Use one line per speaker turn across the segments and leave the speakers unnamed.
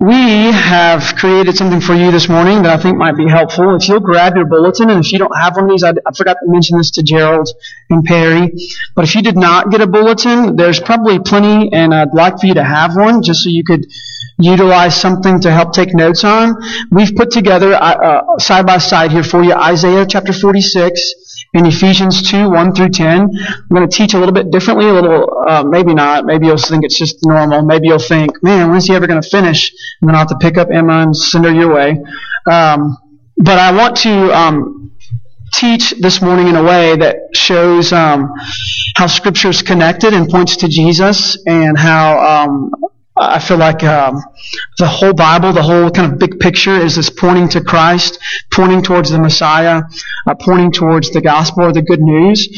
we have created something for you this morning that I think might be helpful. If you'll grab your bulletin, and if you don't have one of these, I, I, forgot to mention this to Gerald and Perry, but if you did not get a bulletin, there's probably plenty, and I'd like for you to have one just so you could utilize something to help take notes on. We've put together uh, uh side by side here for you Isaiah chapter 46 in Ephesians 2, 1 through 10. I'm going to teach a little bit differently, a little, uh, maybe not. Maybe you'll think it's just normal. Maybe you'll think, man, when's he ever going to finish? And then I'll have to pick up Emma and send her your way. Um, but I want to um, teach this morning in a way that shows um, how Scripture is connected and points to Jesus and how um, I feel like um, the whole Bible, the whole kind of big picture is this pointing to Christ, pointing towards the Messiah, uh, pointing towards the gospel or the good news.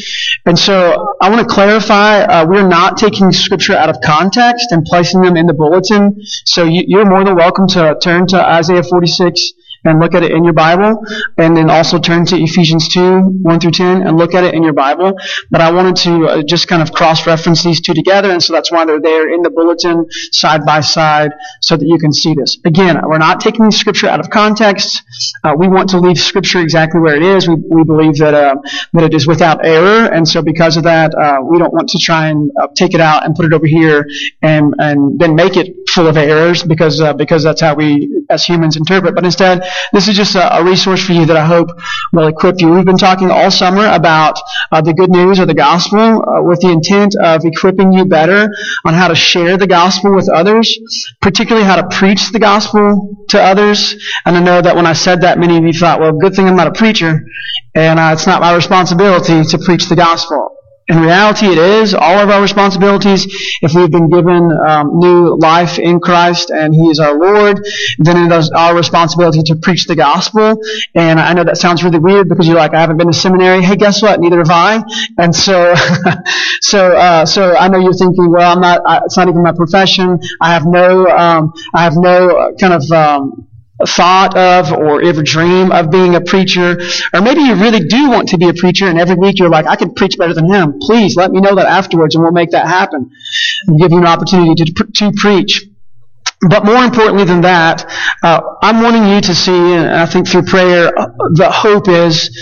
And so I want to clarify, uh, we're not taking scripture out of context and placing them in the bulletin. So you, you're more than welcome to turn to Isaiah 46 and look at it in your Bible, and then also turn to Ephesians 2, 1 through 10, and look at it in your Bible. But I wanted to uh, just kind of cross-reference these two together, and so that's why they're there in the bulletin, side by side, so that you can see this. Again, we're not taking the scripture out of context. Uh, we want to leave scripture exactly where it is. We, we believe that, uh, that it is without error, and so because of that, uh, we don't want to try and uh, take it out and put it over here and, and then make it full of errors because, uh, because that's how we as humans interpret. But instead, this is just a, a, resource for you that I hope will equip you. We've been talking all summer about uh, the good news or the gospel uh, with the intent of equipping you better on how to share the gospel with others, particularly how to preach the gospel to others. And I know that when I said that, many of you thought, well, good thing I'm not a preacher, and uh, it's not my responsibility to preach the gospel. In reality, it is all of our responsibilities. If we've been given um, new life in Christ and He is our Lord, then it is our responsibility to preach the gospel. And I know that sounds really weird because you're like, I haven't been to seminary. Hey, guess what? Neither have I. And so, so, uh, so I know you're thinking, well, I'm not. I, it's not even my profession. I have no. Um, I have no kind of. Um, thought of or ever dream of being a preacher. Or maybe you really do want to be a preacher and every week you're like, I can preach better than him. Please let me know that afterwards and we'll make that happen. And give you an opportunity to, to preach. But more importantly than that, uh, I'm wanting you to see, and I think through prayer, uh, the hope is,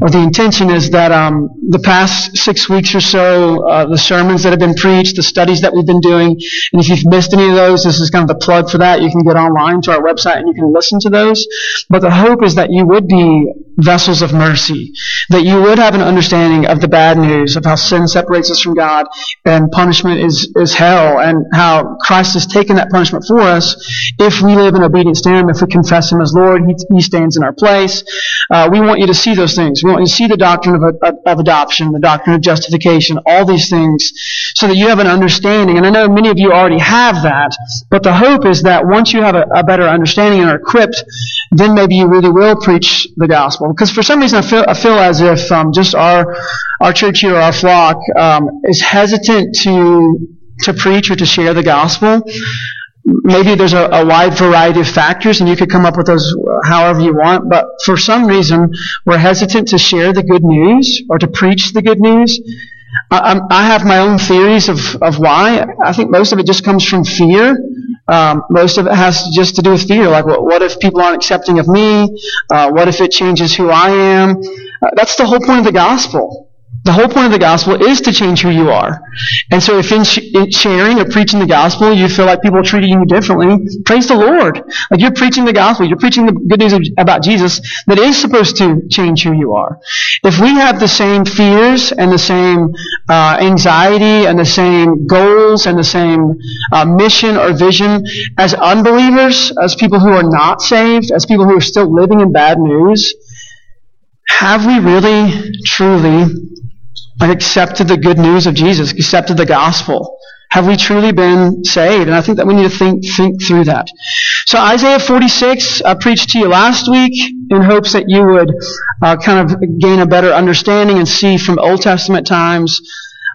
or the intention is that um, the past six weeks or so, uh, the sermons that have been preached, the studies that we've been doing, and if you've missed any of those, this is kind of the plug for that. You can get online to our website and you can listen to those. But the hope is that you would be vessels of mercy, that you would have an understanding of the bad news of how sin separates us from God and punishment is, is hell and how Christ has taken that punishment for us if we live in obedience to Him, if we confess Him as Lord, He, he stands in our place. Uh, we want you to see those things. We want you to see the doctrine of, of, of adoption, the doctrine of justification, all these things so that you have an understanding. And I know many of you already have that, but the hope is that once you have a, a better understanding and are equipped, then maybe you really will preach the gospel. Because for some reason I feel, I feel as if um, just our, our church here, our flock, um, is hesitant to, to preach or to share the gospel. Maybe there's a, a, wide variety of factors, and you could come up with those however you want. But for some reason, we're hesitant to share the good news or to preach the good news. I, I have my own theories of, of why. I think most of it just comes from fear. Um, most of it has just to do with fear. Like, what, what if people aren't accepting of me? Uh, what if it changes who I am? Uh, that's the whole point of the gospel. The whole point of the gospel is to change who you are. And so if in, sh- in, sharing or preaching the gospel, you feel like people are treating you differently, praise the Lord. Like you're preaching the gospel, you're preaching the good news about Jesus that is supposed to change who you are. If we have the same fears and the same uh, anxiety and the same goals and the same uh, mission or vision as unbelievers, as people who are not saved, as people who are still living in bad news, have we really, truly accepted the good news of Jesus, accepted the gospel? Have we truly been saved? And I think that we need to think, think through that. So Isaiah 46, I preached to you last week in hopes that you would uh, kind of gain a better understanding and see from Old Testament times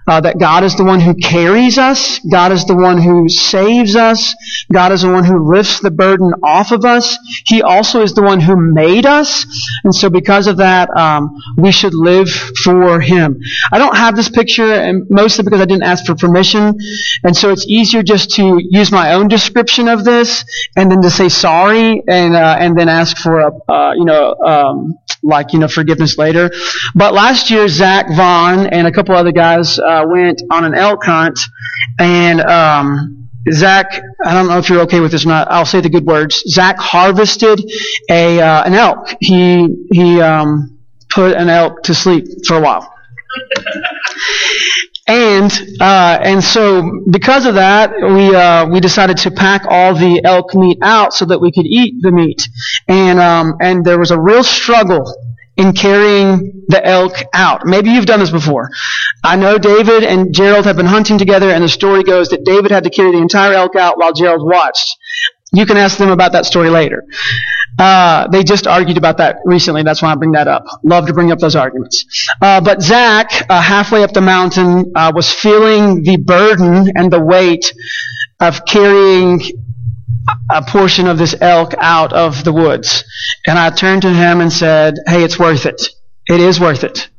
uh, that God is the one who carries us, God is the one who saves us, God is the one who lifts the burden off of us. He also is the one who made us, and so because of that, um, we should live for Him. I don't have this picture, and mostly because I didn't ask for permission, and so it's easier just to use my own description of this, and then to say sorry, and uh, and then ask for a uh, you know um, like you know forgiveness later. But last year, Zach Vaughn and a couple other guys uh, went on an elk hunt, and um, Zach, I don't know if you're okay with this or not. I'll say the good words. Zach harvested a uh, an elk. He he um, put an elk to sleep for a while. And uh, and so because of that, we uh, we decided to pack all the elk meat out so that we could eat the meat. And um, and there was a real struggle in carrying the elk out. Maybe you've done this before. I know David and Gerald have been hunting together, and the story goes that David had to carry the entire elk out while Gerald watched. You can ask them about that story later. Uh, they just argued about that recently. That's why I bring that up. Love to bring up those arguments. Uh, but Zach, uh, halfway up the mountain, uh, was feeling the burden and the weight of carrying a portion of this elk out of the woods. And I turned to him and said, Hey, it's worth it. It is worth it.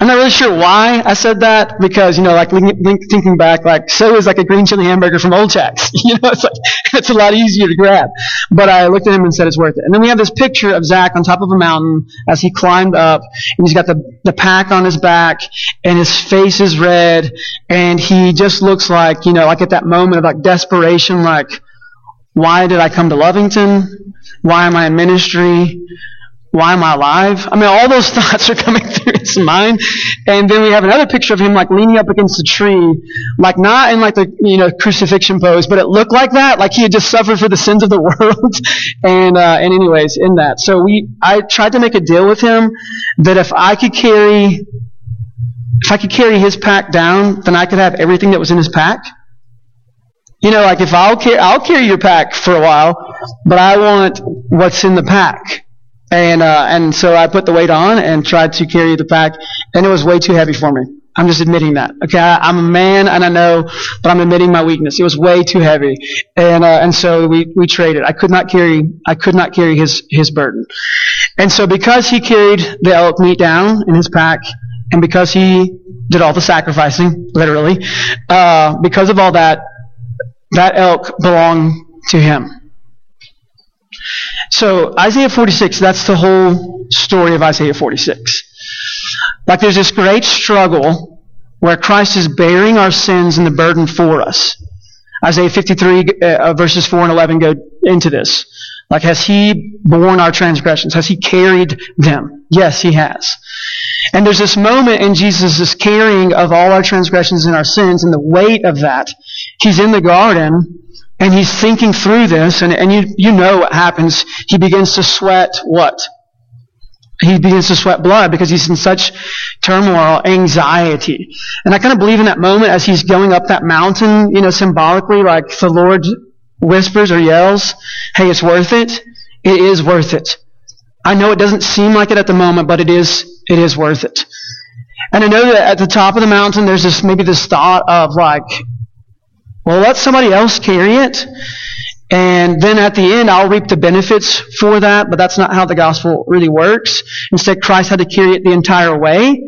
I'm not really sure why I said that because you know, like thinking back, like so is like a green chili hamburger from Old Jack's. You know, it's like it's a lot easier to grab. But I looked at him and said it's worth it. And then we have this picture of Zach on top of a mountain as he climbed up, and he's got the the pack on his back, and his face is red, and he just looks like you know, like at that moment of like desperation, like why did I come to Lovington? Why am I in ministry? why am I alive? I mean, all those thoughts are coming through his mind. And then we have another picture of him like leaning up against a tree, like not in like the, you know, crucifixion pose, but it looked like that, like he had just suffered for the sins of the world. and, uh, and anyways, in that. So we, I tried to make a deal with him that if I could carry, if I could carry his pack down, then I could have everything that was in his pack. You know, like if I'll carry, I'll carry your pack for a while, but I want what's in the pack. And uh, and so I put the weight on and tried to carry the pack, and it was way too heavy for me. I'm just admitting that. Okay, I, am a man and I know, but I'm admitting my weakness. It was way too heavy, and uh, and so we we traded. I could not carry I could not carry his his burden, and so because he carried the elk meat down in his pack, and because he did all the sacrificing, literally, uh, because of all that, that elk belonged to him. So Isaiah 46, that's the whole story of Isaiah 46. Like there's this great struggle where Christ is bearing our sins and the burden for us. Isaiah 53 uh, verses 4 and 11 go into this. Like has he borne our transgressions? Has he carried them? Yes, he has. And there's this moment in Jesus' carrying of all our transgressions and our sins and the weight of that. He's in the garden and he's thinking through this, and, and you, you know what happens. He begins to sweat what? He begins to sweat blood because he's in such turmoil, anxiety. And I kind of believe in that moment as he's going up that mountain, you know, symbolically, like the Lord whispers or yells, hey, it's worth it. It is worth it. I know it doesn't seem like it at the moment, but it is, it is worth it. And I know that at the top of the mountain, there's this, maybe this thought of like, well, let somebody else carry it. And then at the end, I'll reap the benefits for that, but that's not how the gospel really works. Instead, Christ had to carry it the entire way.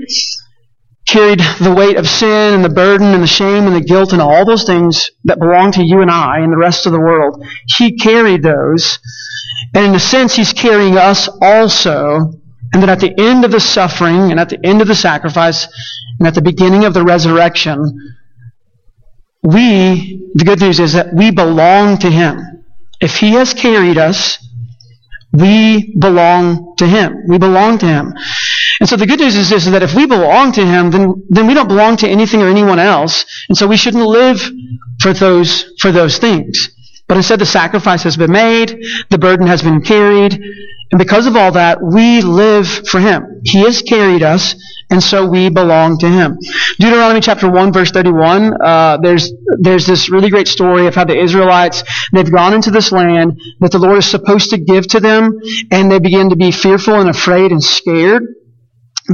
Carried the weight of sin and the burden and the shame and the guilt and all those things that belong to you and I and the rest of the world. He carried those. And in a sense, He's carrying us also. And that at the end of the suffering and at the end of the sacrifice and at the beginning of the resurrection, we, the good news is that we belong to Him. If He has carried us, we belong to Him. We belong to Him. And so the good news is this, is that if we belong to Him, then, then we don't belong to anything or anyone else. And so we shouldn't live for those, for those things. But instead the sacrifice has been made, the burden has been carried, and because of all that, we live for Him. He has carried us, and so we belong to him. Deuteronomy chapter 1 verse 31, uh, there's, there's this really great story of how the Israelites, they've gone into this land that the Lord is supposed to give to them, and they begin to be fearful and afraid and scared.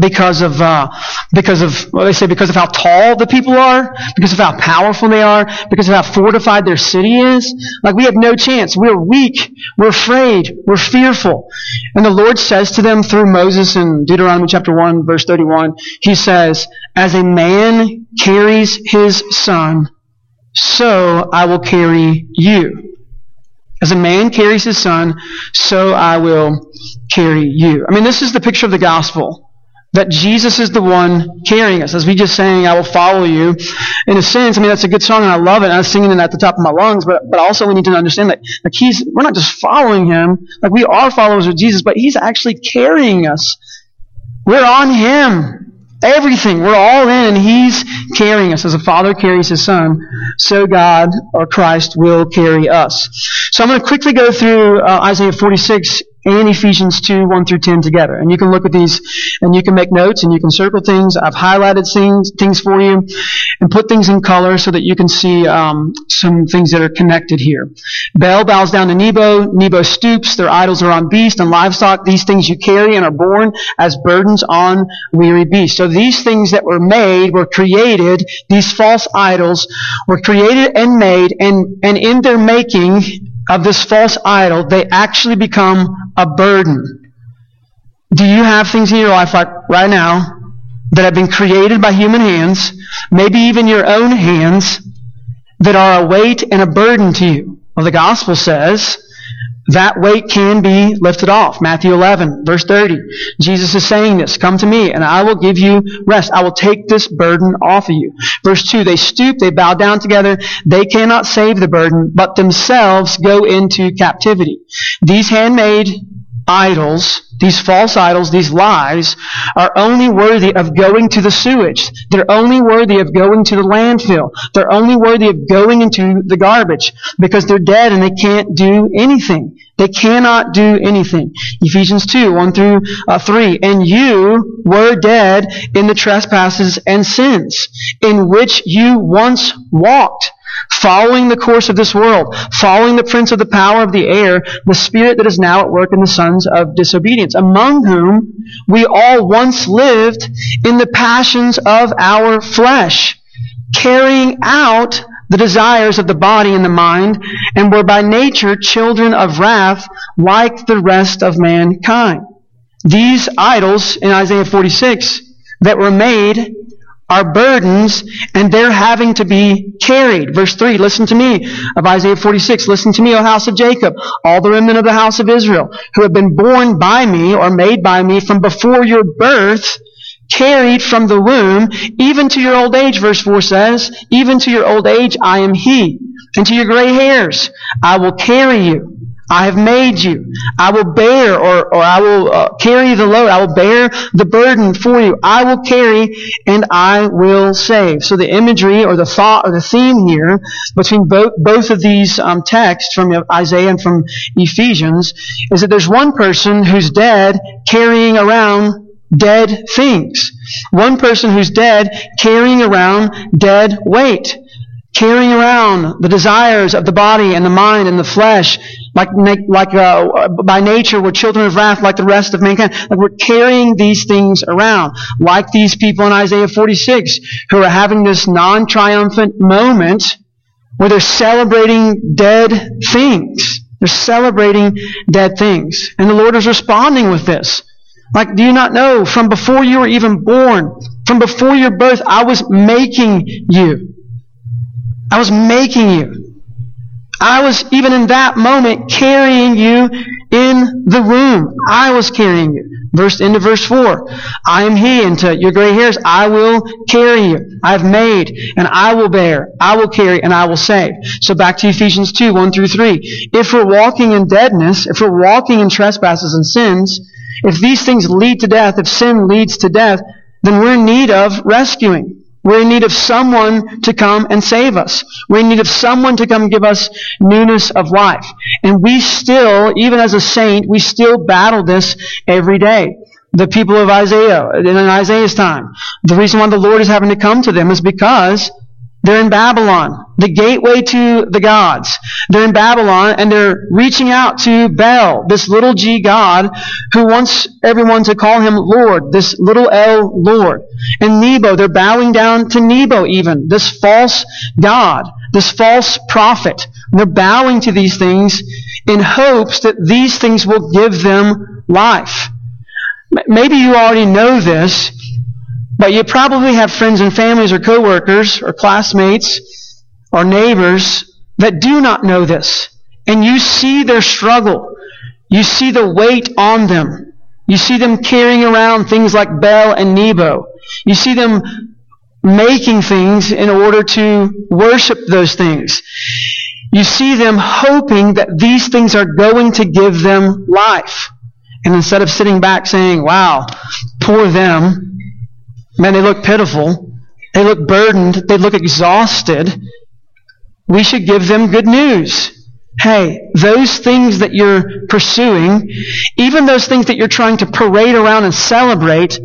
Because of uh, because of well, they say because of how tall the people are, because of how powerful they are, because of how fortified their city is. Like we have no chance. We're weak. We're afraid. We're fearful. And the Lord says to them through Moses in Deuteronomy chapter one verse thirty one. He says, "As a man carries his son, so I will carry you." As a man carries his son, so I will carry you. I mean, this is the picture of the gospel that Jesus is the one carrying us. As we just sang, I will follow you. In a sense, I mean, that's a good song and I love it. I was singing it at the top of my lungs, but, but also we need to understand that, like he's, we're not just following him, like we are followers of Jesus, but he's actually carrying us. We're on him. Everything. We're all in and he's carrying us. As a father carries his son, so God or Christ will carry us. So I'm going to quickly go through uh, Isaiah 46 and Ephesians 2, 1 through 10 together. And you can look at these and you can make notes and you can circle things. I've highlighted things, things for you and put things in color so that you can see um, some things that are connected here. Baal bows down to Nebo. Nebo stoops. Their idols are on beast and livestock. These things you carry and are borne as burdens on weary beasts. So these things that were made were created. These false idols were created and made and, and in their making of this false idol, they actually become a burden. Do you have things in your life like right now that have been created by human hands, maybe even your own hands, that are a weight and a burden to you? Well, the gospel says that weight can be lifted off. Matthew 11, verse 30. Jesus is saying this, come to me and I will give you rest. I will take this burden off of you. Verse 2, they stoop, they bow down together. They cannot save the burden, but themselves go into captivity. These handmade idols, these false idols, these lies, are only worthy of going to the sewage. They're only worthy of going to the landfill. They're only worthy of going into the garbage because they're dead and they can't do anything. They cannot do anything. Ephesians 2, 1 through uh, 3. And you were dead in the trespasses and sins in which you once walked following the course of this world, following the prince of the power of the air, the spirit that is now at work in the sons of disobedience, among whom we all once lived in the passions of our flesh, carrying out the desires of the body and the mind, and were by nature children of wrath like the rest of mankind. These idols in Isaiah 46 that were made are burdens and they're having to be carried. Verse 3, listen to me of Isaiah 46. Listen to me, O house of Jacob, all the remnant of the house of Israel, who have been borne by me or made by me from before your birth, carried from the womb, even to your old age, verse 4 says, even to your old age I am he, and to your gray hairs I will carry you. I have made you. I will bear or, or I will uh, carry the load. I will bear the burden for you. I will carry and I will save. So the imagery or the thought or the theme here between both, both of these um, texts from Isaiah and from Ephesians is that there's one person who's dead carrying around dead things. One person who's dead carrying around dead weight carrying around the desires of the body and the mind and the flesh, like, like uh, by nature we're children of wrath like the rest of mankind. Like we're carrying these things around, like these people in Isaiah 46 who are having this non-triumphant moment where they're celebrating dead things. They're celebrating dead things. And the Lord is responding with this. Like, do you not know from before you were even born, from before your birth, I was making you. I was making you. I was, even in that moment, carrying you in the womb. I was carrying you. Verse, into verse 4. I am He, and to your gray hairs, I will carry you. I have made, and I will bear. I will carry, and I will save. So back to Ephesians 2, 1 through 3. If we're walking in deadness, if we're walking in trespasses and sins, if these things lead to death, if sin leads to death, then we're in need of rescuing. We're in need of someone to come and save us. We're in need of someone to come give us newness of life. And we still, even as a saint, we still battle this every day. The people of Isaiah, in Isaiah's time, the reason why the Lord is having to come to them is because They're in Babylon, the gateway to the gods. They're in Babylon and they're reaching out to Bel, this little g god who wants everyone to call him Lord, this little L Lord. And Nebo, they're bowing down to Nebo even, this false god, this false prophet. They're bowing to these things in hopes that these things will give them life. Maybe you already know this, but you probably have friends and families or coworkers or classmates or neighbors that do not know this. And you see their struggle. You see the weight on them. You see them carrying around things like Bel and Nebo. You see them making things in order to worship those things. You see them hoping that these things are going to give them life. And instead of sitting back saying, wow, poor them, Man, they look pitiful. They look burdened. They look exhausted. We should give them good news. Hey, those things that you're pursuing, even those things that you're trying to parade around and celebrate,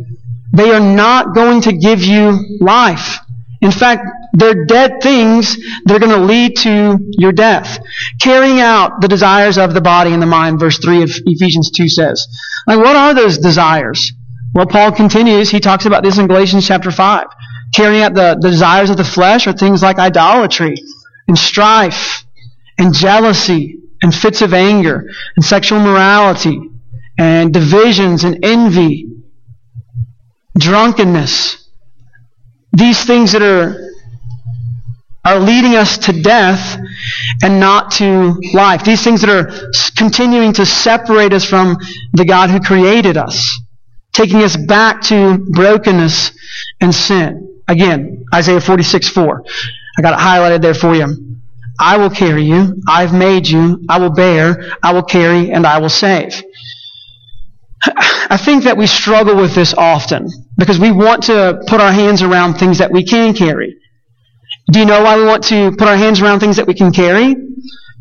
they are not going to give you life. In fact, they're dead things that are going to lead to your death. Carrying out the desires of the body and the mind, verse 3 of Ephesians 2 says. Like, what are those desires? Well, Paul continues, he talks about this in Galatians chapter 5. Carrying out the, desires of the flesh are things like idolatry and strife and jealousy and fits of anger and sexual morality and divisions and envy, drunkenness. These things that are are leading us to death and not to life. These things that are continuing to separate us from the God who created us taking us back to brokenness and sin. Again, Isaiah 46, 4. I got it highlighted there for you. I will carry you. I've made you. I will bear. I will carry and I will save. I think that we struggle with this often because we want to put our hands around things that we can carry. Do you know why we want to put our hands around things that we can carry?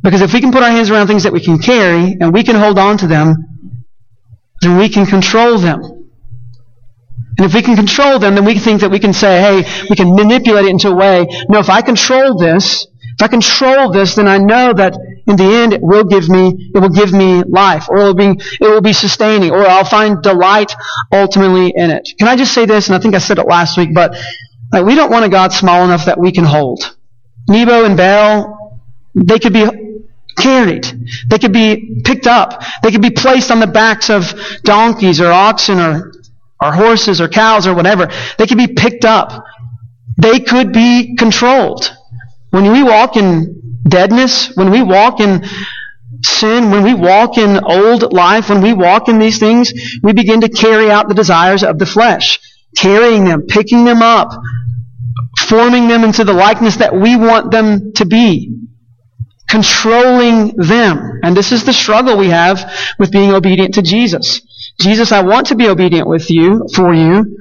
Because if we can put our hands around things that we can carry and we can hold on to them, then we can control them. And if we can control them, then we think that we can say, hey, we can manipulate it into a way. No, if I control this, if I control this, then I know that in the end it will give me, it will give me life, or it will be, it will be sustaining, or I'll find delight ultimately in it. Can I just say this? And I think I said it last week, but like, we don't want a God small enough that we can hold. Nebo and Bel, they could be carried. They could be picked up. They could be placed on the backs of donkeys or oxen or or horses or cows or whatever. They could be picked up. They could be controlled. When we walk in deadness, when we walk in sin, when we walk in old life, when we walk in these things, we begin to carry out the desires of the flesh, carrying them, picking them up, forming them into the likeness that we want them to be, controlling them. And this is the struggle we have with being obedient to Jesus. Jesus, I want to be obedient with you, for you.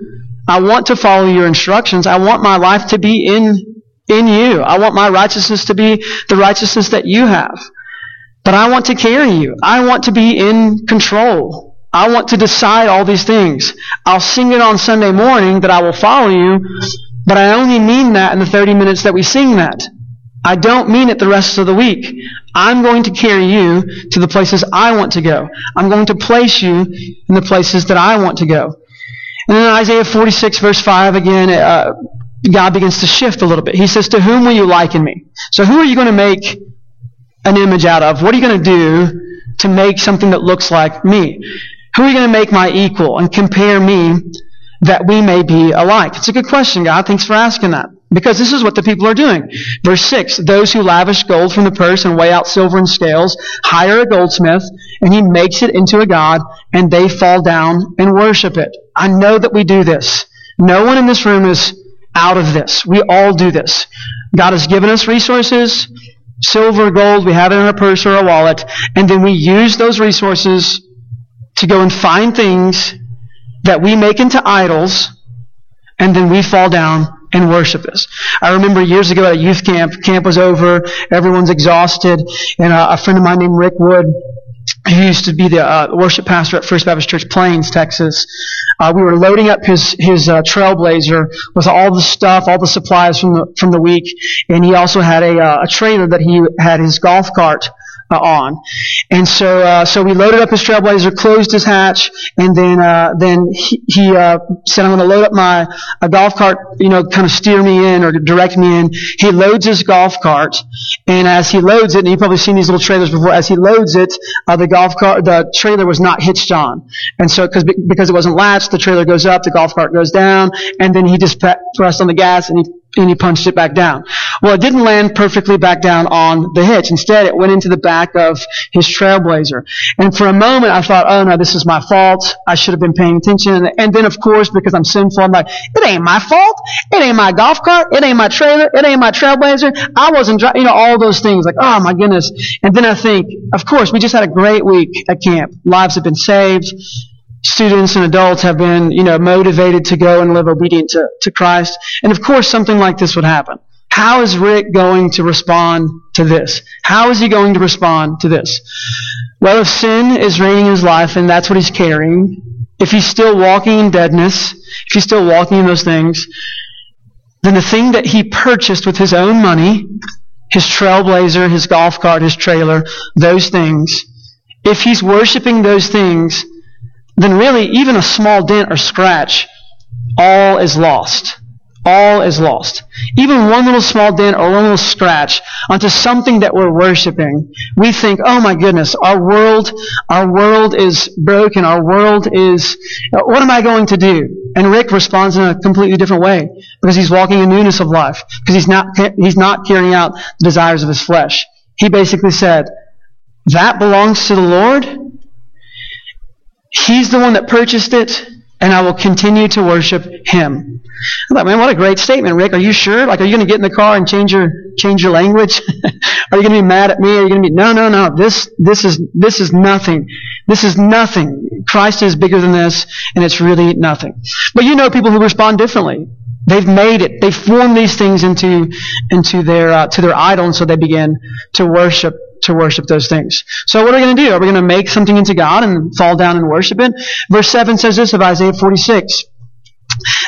I want to follow your instructions. I want my life to be in, in you. I want my righteousness to be the righteousness that you have. But I want to carry you. I want to be in control. I want to decide all these things. I'll sing it on Sunday morning that I will follow you, but I only mean that in the 30 minutes that we sing that. I don't mean it the rest of the week. I'm going to carry you to the places I want to go. I'm going to place you in the places that I want to go. And in Isaiah 46 verse 5 again, uh, God begins to shift a little bit. He says, to whom will you liken me? So who are you going to make an image out of? What are you going to do to make something that looks like me? Who are you going to make my equal and compare me that we may be alike? It's a good question, God. Thanks for asking that. Because this is what the people are doing. Verse 6, those who lavish gold from the purse and weigh out silver in scales hire a goldsmith and he makes it into a god and they fall down and worship it. I know that we do this. No one in this room is out of this. We all do this. God has given us resources, silver, gold, we have it in our purse or a wallet, and then we use those resources to go and find things that we make into idols and then we fall down and worship us. I remember years ago at a youth camp, camp was over, everyone's exhausted, and a, a friend of mine named Rick Wood who used to be the uh, worship pastor at First Baptist Church Plains, Texas. Uh, we were loading up his his uh, Trailblazer with all the stuff, all the supplies from the from the week, and he also had a, uh, a trailer that he had his golf cart uh, on. And so, uh, so we loaded up his Trailblazer, closed his hatch, and then, uh, then he, he uh, said, "I'm going to load up my a golf cart, you know, kind of steer me in or direct me in." He loads his golf cart, and as he loads it, and you've probably seen these little trailers before. As he loads it, uh, the golf cart, the trailer was not hitched on, and so because because it wasn't latched, the trailer goes up, the golf cart goes down, and then he just pressed on the gas and he and he punched it back down. Well, it didn't land perfectly back down on the hitch. Instead, it went into the back of his Trailblazer. And for a moment, I thought, oh no, this is my fault. I should have been paying attention. And then, of course, because I'm sinful, I'm like, it ain't my fault. It ain't my golf cart. It ain't my trailer. It ain't my Trailblazer. I wasn't, driving, you know, all those things. Like, oh my goodness. And then I think, of course, we just had a great week at camp. Lives have been saved students and adults have been, you know, motivated to go and live obedient to, to Christ. And of course, something like this would happen. How is Rick going to respond to this? How is he going to respond to this? Well, if sin is reigning in his life and that's what he's carrying, if he's still walking in deadness, if he's still walking in those things, then the thing that he purchased with his own money, his trailblazer, his golf cart, his trailer, those things, if he's worshiping those things, then really even a small dent or scratch, all is lost. All is lost. Even one little small dent or one little scratch onto something that we're worshiping, we think, oh my goodness, our world, our world is broken. Our world is, uh, what am I going to do? And Rick responds in a completely different way because he's walking in newness of life because he's not, he's not carrying out the desires of his flesh. He basically said, that belongs to the Lord He's the one that purchased it, and I will continue to worship Him. I thought, man, what a great statement, Rick. Are you sure? Like, are you going to get in the car and change your change your language? are you going to be mad at me? Are you going to be no, no, no? This this is this is nothing. This is nothing. Christ is bigger than this, and it's really nothing. But you know people who respond differently. They've made it. They've formed these things into into their uh, to their idol, and so they begin to worship to worship those things. So what are we going to do? Are we going to make something into God and fall down and worship it? Verse 7 says this of Isaiah 46.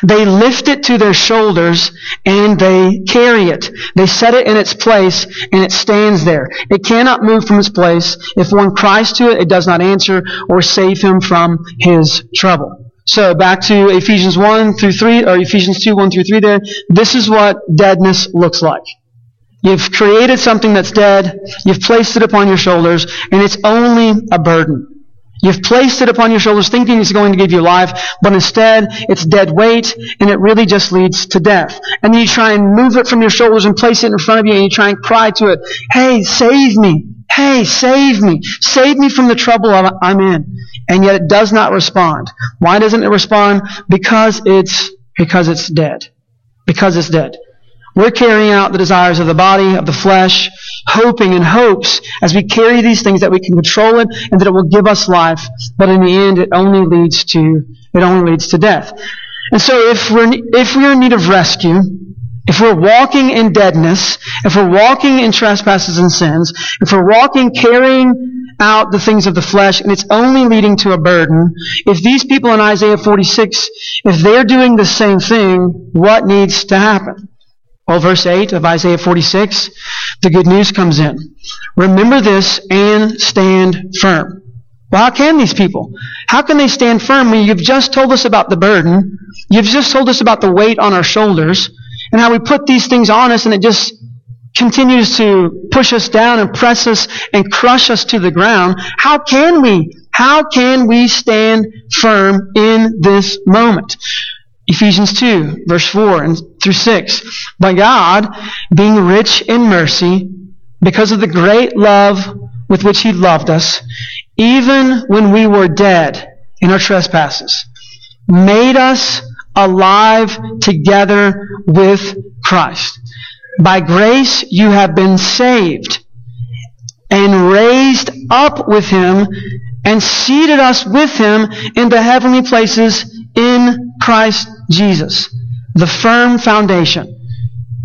They lift it to their shoulders and they carry it. They set it in its place and it stands there. It cannot move from its place. If one cries to it, it does not answer or save him from his trouble. So back to Ephesians 1 through 3, or Ephesians 2, 1 through 3 there. This is what deadness looks like. You've created something that's dead. You've placed it upon your shoulders, and it's only a burden. You've placed it upon your shoulders thinking it's going to give you life, but instead it's dead weight, and it really just leads to death. And then you try and move it from your shoulders and place it in front of you, and you try and cry to it, Hey, save me! Hey, save me! Save me from the trouble I'm in. And yet it does not respond. Why doesn't it respond? Because it's, because it's dead. Because it's dead. We're carrying out the desires of the body, of the flesh, hoping and hopes as we carry these things that we can control it and that it will give us life. But in the end, it only leads to, it only leads to death. And so if we're, if we're in need of rescue, if we're walking in deadness, if we're walking in trespasses and sins, if we're walking carrying out the things of the flesh and it's only leading to a burden, if these people in Isaiah 46, if they're doing the same thing, what needs to happen? Well, verse 8 of Isaiah 46, the good news comes in. Remember this and stand firm. Well, how can these people? How can they stand firm when you've just told us about the burden? You've just told us about the weight on our shoulders and how we put these things on us and it just continues to push us down and press us and crush us to the ground. How can we? How can we stand firm in this moment? Ephesians 2, verse 4 and through 6. By God, being rich in mercy, because of the great love with which He loved us, even when we were dead in our trespasses, made us alive together with Christ. By grace you have been saved and raised up with Him and seated us with Him in the heavenly places in Christ Jesus, the firm foundation.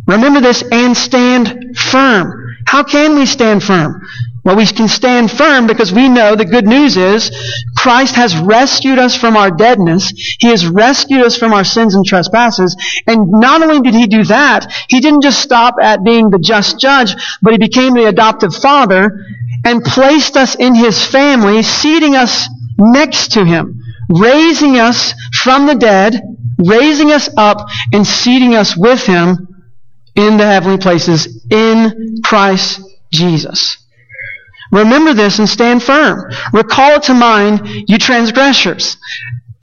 Remember this and stand firm. How can we stand firm? Well, we can stand firm because we know the good news is Christ has rescued us from our deadness. He has rescued us from our sins and trespasses. And not only did He do that, He didn't just stop at being the just judge, but He became the adoptive father and placed us in His family, seating us next to Him, raising us from the dead, raising us up, and seating us with Him in the heavenly places in Christ Jesus. Remember this and stand firm. Recall it to mind, you transgressors.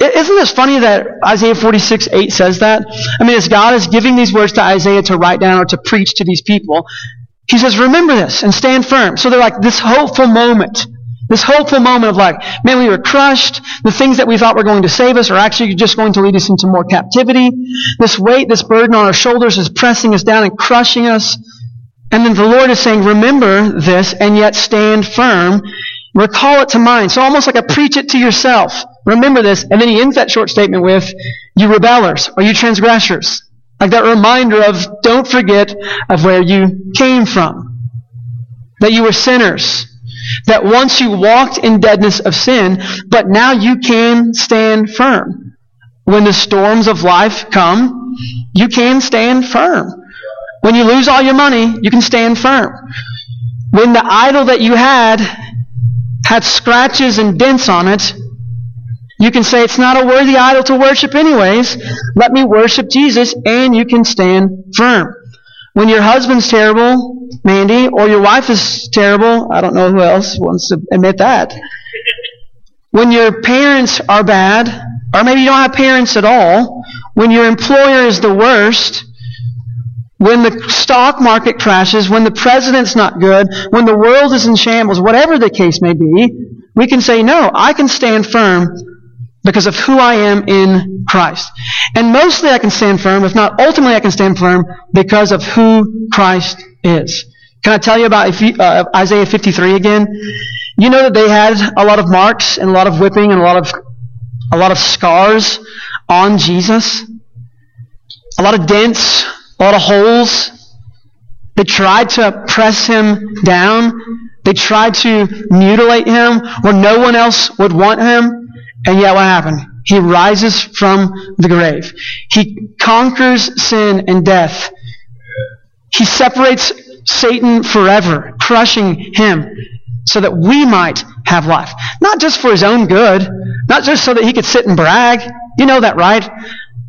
Isn't this funny that Isaiah 46, 8 says that? I mean, as God is giving these words to Isaiah to write down or to preach to these people, he says, remember this and stand firm. So they're like this hopeful moment. This hopeful moment of like, man, we were crushed. The things that we thought were going to save us are actually just going to lead us into more captivity. This weight, this burden on our shoulders is pressing us down and crushing us. And then the Lord is saying, remember this and yet stand firm. Recall it to mind. So almost like a preach it to yourself. Remember this. And then he ends that short statement with, you rebellers or you transgressors. Like that reminder of don't forget of where you came from. That you were sinners. That once you walked in deadness of sin, but now you can stand firm. When the storms of life come, you can stand firm. When you lose all your money, you can stand firm. When the idol that you had had scratches and dents on it, you can say it's not a worthy idol to worship anyways. Let me worship Jesus and you can stand firm. When your husband's terrible, Mandy, or your wife is terrible, I don't know who else wants to admit that. When your parents are bad, or maybe you don't have parents at all, when your employer is the worst, when the stock market crashes, when the president's not good, when the world is in shambles, whatever the case may be, we can say, no, I can stand firm because of who I am in Christ. And mostly I can stand firm, if not ultimately I can stand firm because of who Christ is. Can I tell you about uh, Isaiah 53 again? You know that they had a lot of marks and a lot of whipping and a lot of, a lot of scars on Jesus? A lot of dents, a lot of holes. They tried to press him down. They tried to mutilate him where no one else would want him. And yet what happened? He rises from the grave. He conquers sin and death. He separates Satan forever, crushing him so that we might have life. Not just for his own good, not just so that he could sit and brag. You know that, right?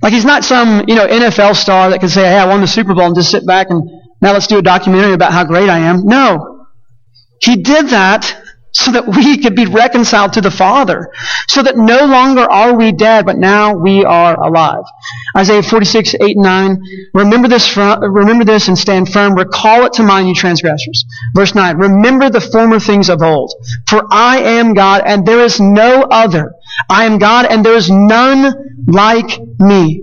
Like he's not some, you know, NFL star that can say, hey, I won the Super Bowl and just sit back and now let's do a documentary about how great I am. No. He did that so that we could be reconciled to the Father. So that no longer are we dead, but now we are alive. Isaiah 46, 8 and 9. Remember this, remember this and stand firm. Recall it to mind, you transgressors. Verse 9. Remember the former things of old. For I am God and there is no other. I am God and there is none like me.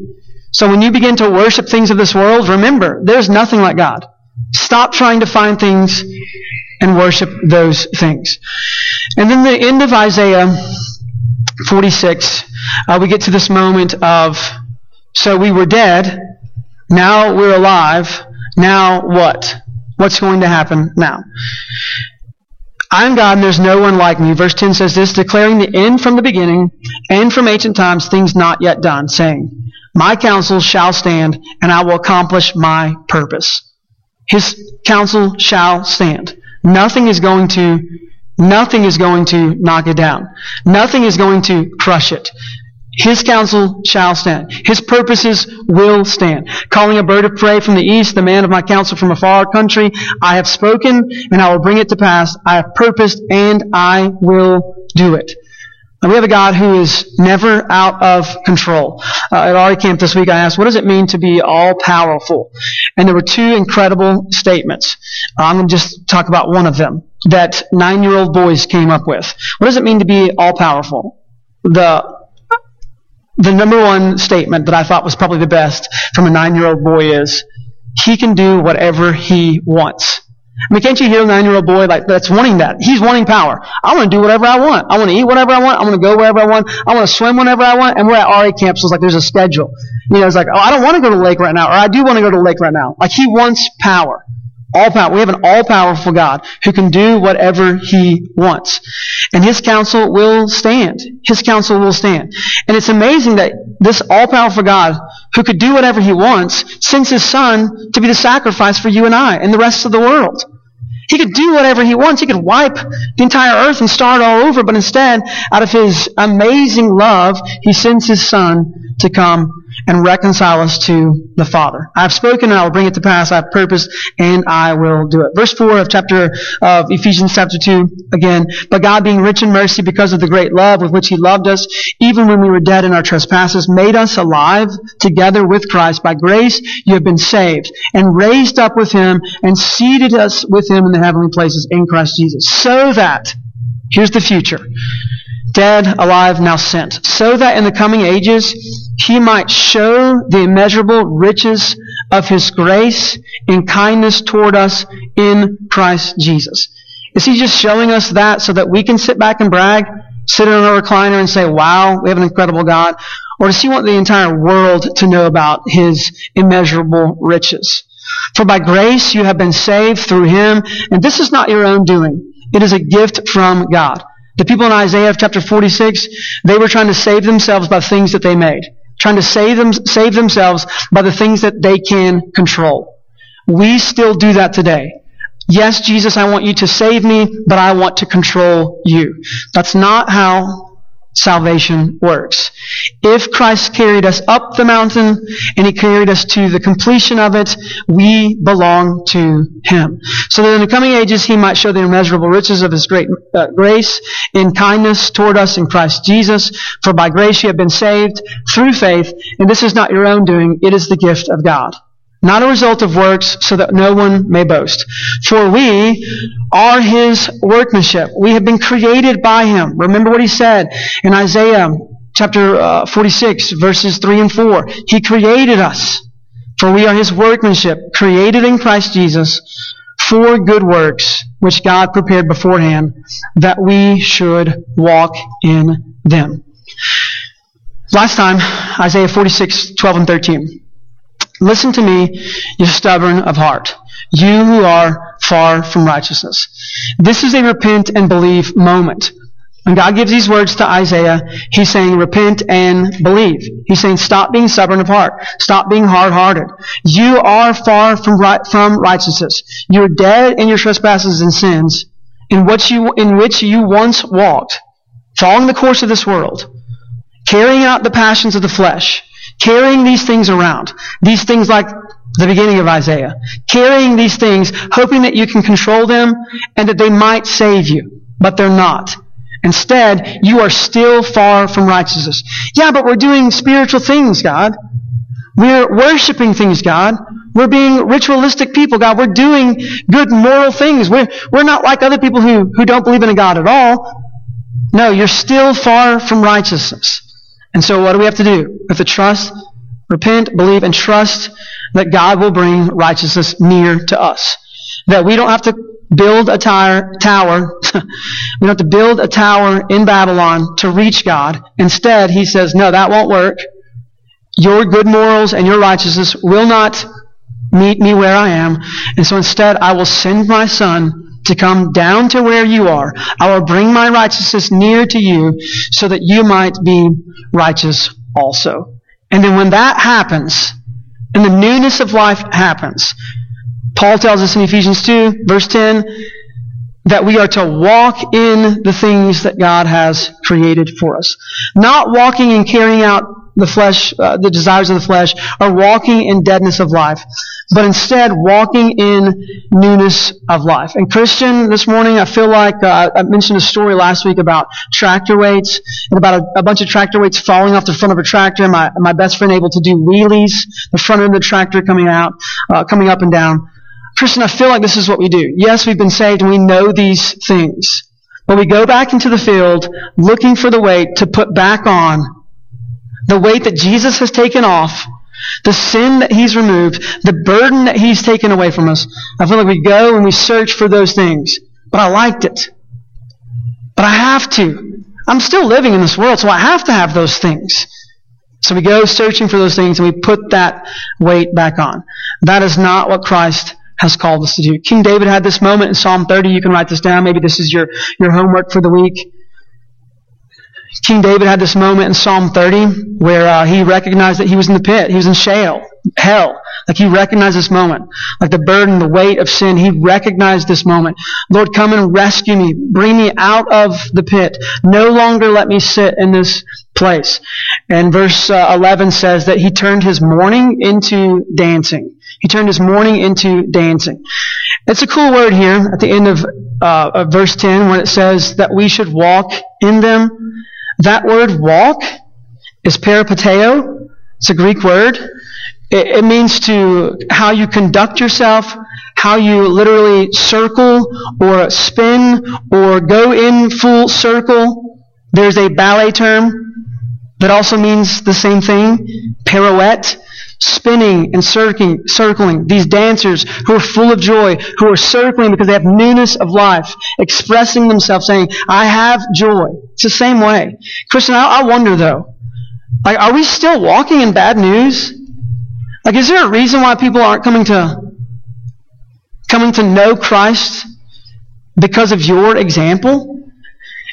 So when you begin to worship things of this world, remember, there's nothing like God. Stop trying to find things and worship those things. And then the end of Isaiah 46, uh, we get to this moment of, so we were dead, now we're alive, now what? What's going to happen now? I'm God and there's no one like me. Verse 10 says this, declaring the end from the beginning and from ancient times things not yet done, saying, My counsel shall stand and I will accomplish my purpose. His counsel shall stand. Nothing is going to, nothing is going to knock it down. Nothing is going to crush it. His counsel shall stand. His purposes will stand. Calling a bird of prey from the east, the man of my counsel from a far country, I have spoken and I will bring it to pass. I have purposed and I will do it. We have a God who is never out of control. Uh, at our Camp this week, I asked, what does it mean to be all powerful? And there were two incredible statements. I'm going to just talk about one of them that nine year old boys came up with. What does it mean to be all powerful? The, the number one statement that I thought was probably the best from a nine year old boy is, he can do whatever he wants. I mean, can't you hear a nine-year-old boy like that's wanting that? He's wanting power. I want to do whatever I want. I want to eat whatever I want. I want to go wherever I want. I want to swim whenever I want. And we're at RA camp, so it's like there's a schedule. You know, it's like, oh, I don't want to go to the lake right now, or I do want to go to the lake right now. Like he wants power. All power. We have an all powerful God who can do whatever he wants. And his counsel will stand. His counsel will stand. And it's amazing that this all powerful God who could do whatever he wants sends his son to be the sacrifice for you and I and the rest of the world. He could do whatever he wants. He could wipe the entire earth and start all over, but instead, out of his amazing love, he sends his son to come and reconcile us to the Father. I have spoken and I will bring it to pass. I have purposed and I will do it. Verse 4 of chapter of Ephesians chapter 2 again. But God being rich in mercy because of the great love with which he loved us, even when we were dead in our trespasses, made us alive together with Christ. By grace you have been saved and raised up with him and seated us with him in the heavenly places in Christ Jesus. So that, here's the future dead, alive, now sent, so that in the coming ages he might show the immeasurable riches of his grace and kindness toward us in Christ Jesus. Is he just showing us that so that we can sit back and brag, sit in a recliner and say, wow, we have an incredible God? Or does he want the entire world to know about his immeasurable riches? For by grace you have been saved through him, and this is not your own doing. It is a gift from God. The people in Isaiah chapter 46, they were trying to save themselves by things that they made. Trying to save them, save themselves by the things that they can control. We still do that today. Yes, Jesus, I want you to save me, but I want to control you. That's not how salvation works. If Christ carried us up the mountain and he carried us to the completion of it, we belong to him. So that in the coming ages he might show the immeasurable riches of his great uh, grace in kindness toward us in Christ Jesus. For by grace you have been saved through faith, and this is not your own doing, it is the gift of God not a result of works, so that no one may boast. For we are his workmanship. We have been created by him. Remember what he said in Isaiah chapter uh, 46, verses 3 and 4. He created us, for we are his workmanship, created in Christ Jesus for good works, which God prepared beforehand that we should walk in them. Last time, Isaiah 46, 12 and 13. Listen to me, you stubborn of heart, you who are far from righteousness. This is a repent and believe moment. When God gives these words to Isaiah, He's saying repent and believe. He's saying stop being stubborn of heart. Stop being hard-hearted. You are far from, right, from righteousness. You're dead in your trespasses and sins in you, in which you once walked, following the course of this world, carrying out the passions of the flesh, carrying these things around. These things like the beginning of Isaiah. Carrying these things, hoping that you can control them and that they might save you. But they're not. Instead, you are still far from righteousness. Yeah, but we're doing spiritual things, God. We're worshiping things, God. We're being ritualistic people, God. We're doing good moral things. We're, we're not like other people who, who don't believe in a God at all. No, you're still far from righteousness. And so what do we have to do? We have to trust, repent, believe, and trust that God will bring righteousness near to us. That we don't have to build a tower, tower. we don't have to build a tower in Babylon to reach God. Instead, he says, no, that won't work. Your good morals and your righteousness will not meet me where I am. And so instead, I will send my son to come down to where you are. I will bring my righteousness near to you so that you might be righteous also. And then when that happens, and the newness of life happens, Paul tells us in Ephesians 2, verse 10, that we are to walk in the things that God has created for us. Not walking and carrying out the flesh, uh, the desires of the flesh, are walking in deadness of life, but instead walking in newness of life. And Christian, this morning, I feel like uh, I mentioned a story last week about tractor weights and about a, a, bunch of tractor weights falling off the front of a tractor. My my best friend able to do wheelies, the front end of the tractor coming out, uh, coming up and down. Christian, I feel like this is what we do. Yes, we've been saved and we know these things. But we go back into the field looking for the weight to put back on the weight that Jesus has taken off, the sin that He's removed, the burden that He's taken away from us. I feel like we go and we search for those things. But I liked it. But I have to. I'm still living in this world, so I have to have those things. So we go searching for those things and we put that weight back on. That is not what Christ has called us to do. King David had this moment in Psalm 30. You can write this down. Maybe this is your, your homework for the week. King David had this moment in Psalm 30 where uh, he recognized that he was in the pit. He was in Sheol, hell. Like he recognized this moment. Like the burden, the weight of sin. He recognized this moment. Lord, come and rescue me. Bring me out of the pit. No longer let me sit in this place. And verse uh, 11 says that he turned his mourning into dancing. He turned his mourning into dancing. It's a cool word here at the end of, uh, of verse 10 when it says that we should walk in them. That word walk is peripateo. It's a Greek word. It, it means to how you conduct yourself, how you literally circle or spin or go in full circle. There's a ballet term that also means the same thing. Pirouette spinning and circling, circling. These dancers who are full of joy, who are circling because they have newness of life, expressing themselves, saying, I have joy. It's the same way. Christian, I, I wonder though, like, are we still walking in bad news? Like, is there a reason why people aren't coming to, coming to know Christ because of your example?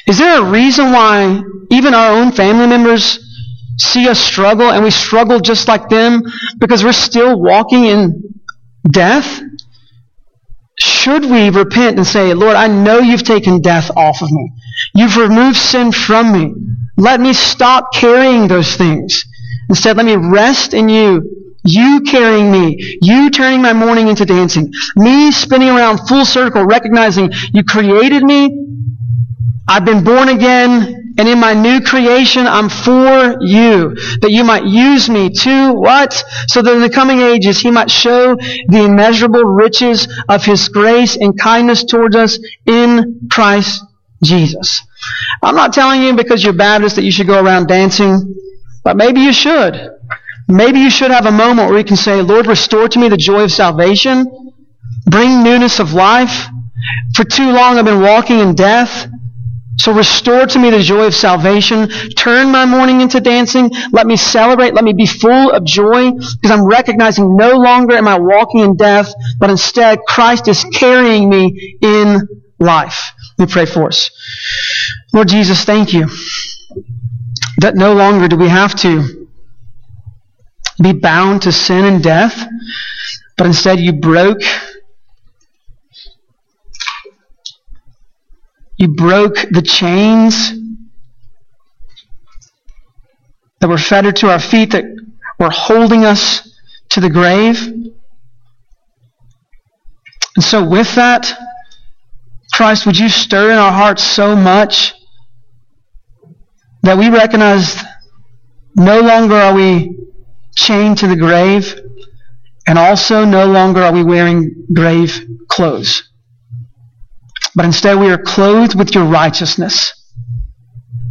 Is there a reason why even our own family members see us struggle and we struggle just like them because we're still walking in death? Should we repent and say, Lord, I know you've taken death off of me. You've removed sin from me. Let me stop carrying those things. Instead, let me rest in you. You carrying me. You turning my mourning into dancing. Me spinning around full circle, recognizing you created me. I've been born again. And in my new creation, I'm for you, that you might use me to what? So that in the coming ages, he might show the immeasurable riches of his grace and kindness towards us in Christ Jesus. I'm not telling you because you're Baptist that you should go around dancing, but maybe you should. Maybe you should have a moment where you can say, Lord, restore to me the joy of salvation. Bring newness of life. For too long I've been walking in death. So restore to me the joy of salvation. Turn my mourning into dancing. Let me celebrate. Let me be full of joy because I'm recognizing no longer am I walking in death, but instead Christ is carrying me in life. Me pray for us. Lord Jesus, thank you that no longer do we have to be bound to sin and death, but instead you broke You broke the chains that were fettered to our feet, that were holding us to the grave. And so, with that, Christ, would you stir in our hearts so much that we recognize no longer are we chained to the grave, and also no longer are we wearing grave clothes but instead we are clothed with your righteousness,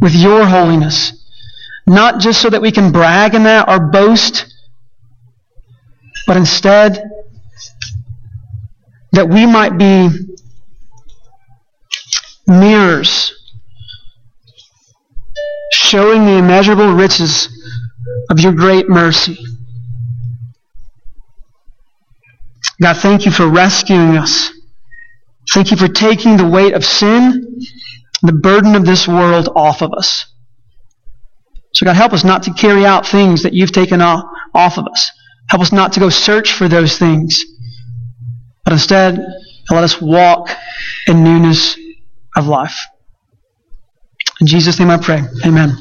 with your holiness. Not just so that we can brag in that or boast, but instead that we might be mirrors showing the immeasurable riches of your great mercy. God, thank you for rescuing us. Thank you for taking the weight of sin, the burden of this world off of us. So God, help us not to carry out things that you've taken off, off of us. Help us not to go search for those things, but instead, let us walk in newness of life. In Jesus' name I pray. Amen.